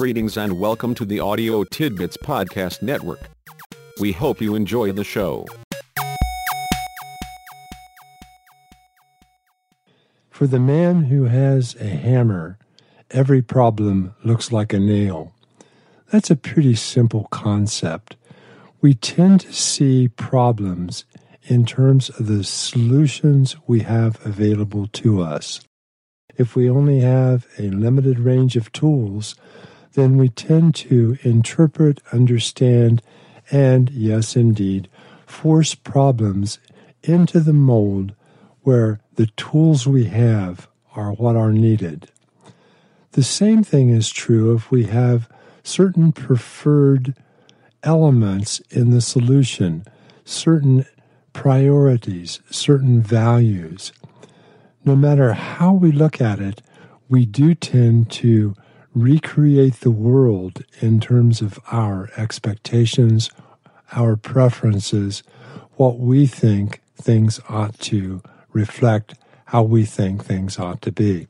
Greetings and welcome to the Audio Tidbits Podcast Network. We hope you enjoy the show. For the man who has a hammer, every problem looks like a nail. That's a pretty simple concept. We tend to see problems in terms of the solutions we have available to us. If we only have a limited range of tools, then we tend to interpret, understand, and, yes, indeed, force problems into the mold where the tools we have are what are needed. The same thing is true if we have certain preferred elements in the solution, certain priorities, certain values. No matter how we look at it, we do tend to recreate the world in terms of our expectations, our preferences, what we think things ought to reflect, how we think things ought to be.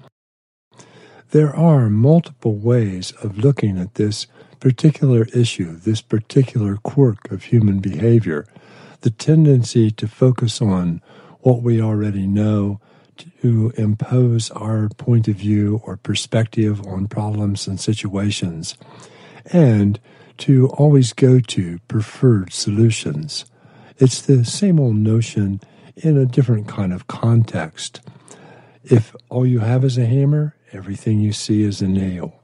There are multiple ways of looking at this particular issue, this particular quirk of human behavior, the tendency to focus on what we already know, to impose our point of view or perspective on problems and situations, and to always go to preferred solutions. It's the same old notion in a different kind of context. If all you have is a hammer, everything you see is a nail.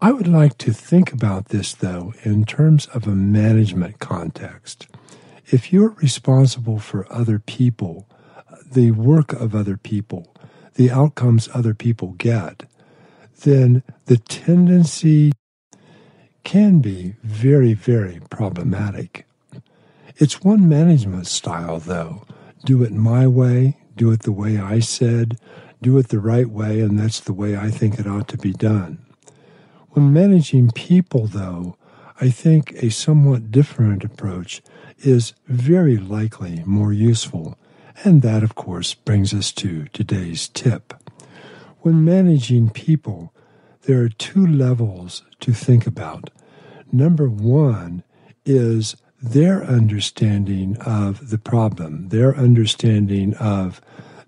I would like to think about this, though, in terms of a management context. If you're responsible for other people, the work of other people, the outcomes other people get, then the tendency can be very, very problematic. It's one management style, though. Do it my way, do it the way I said, do it the right way, and that's the way I think it ought to be done. When managing people, though, I think a somewhat different approach is very likely more useful and that, of course, brings us to today's tip. When managing people, there are two levels to think about. Number one is their understanding of the problem, their understanding of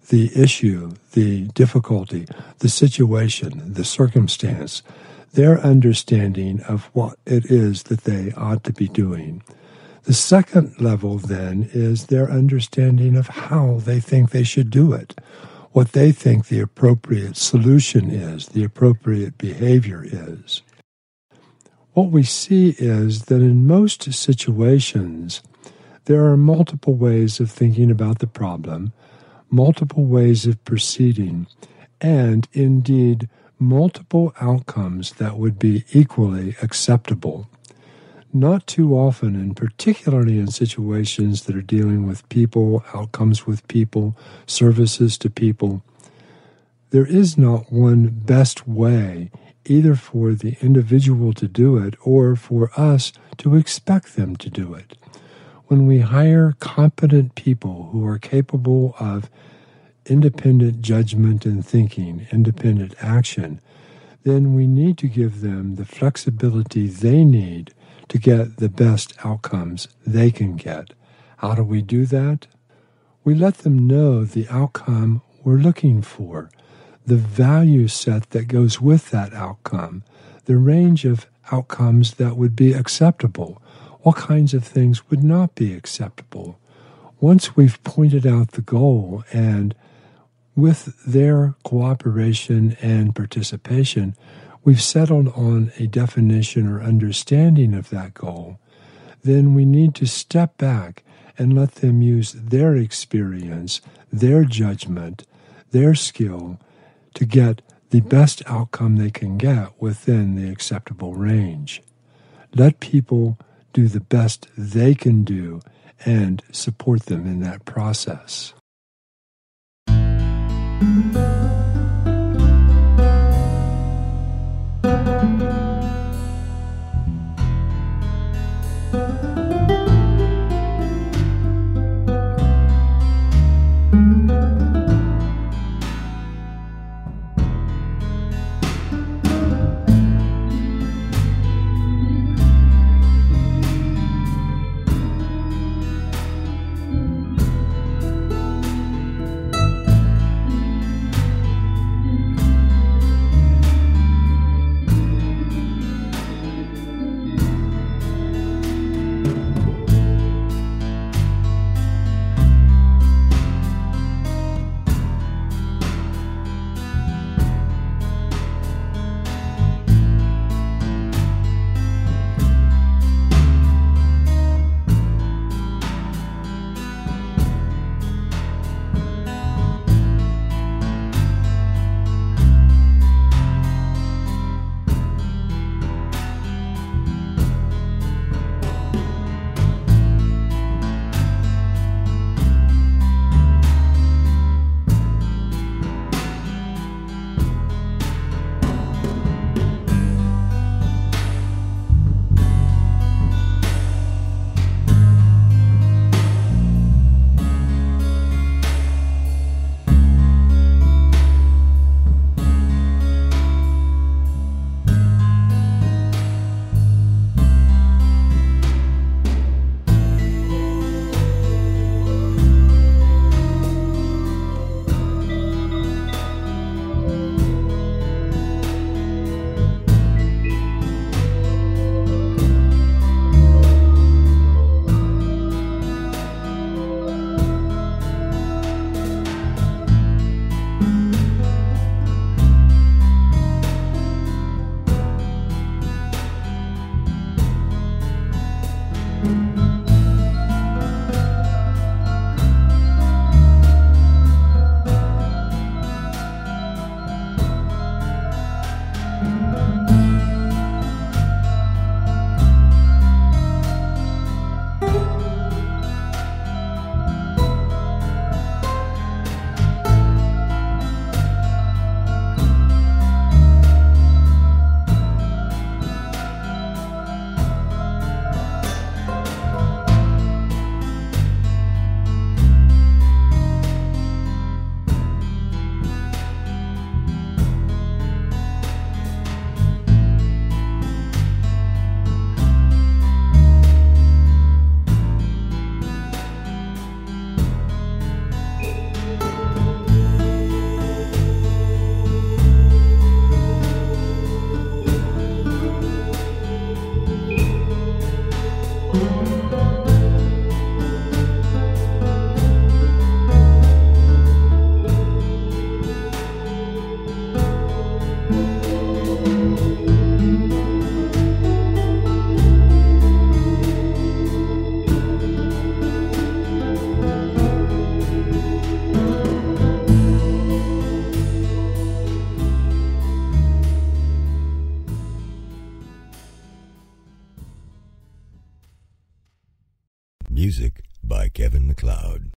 the issue, the difficulty, the situation, the circumstance, their understanding of what it is that they ought to be doing. The second level then is their understanding of how they think they should do it, what they think the appropriate solution is, the appropriate behavior is. What we see is that in most situations, there are multiple ways of thinking about the problem, multiple ways of proceeding, and indeed multiple outcomes that would be equally acceptable not too often, and particularly in situations that are dealing with people, outcomes with people, services to people, there is not one best way either for the individual to do it or for us to expect them to do it. When we hire competent people who are capable of independent judgment and thinking, independent action, then we need to give them the flexibility they need to get the best outcomes they can get. How do we do that? We let them know the outcome we're looking for, the value set that goes with that outcome, the range of outcomes that would be acceptable, what kinds of things would not be acceptable. Once we've pointed out the goal and with their cooperation and participation, we've settled on a definition or understanding of that goal, then we need to step back and let them use their experience, their judgment, their skill to get the best outcome they can get within the acceptable range. Let people do the best they can do and support them in that process.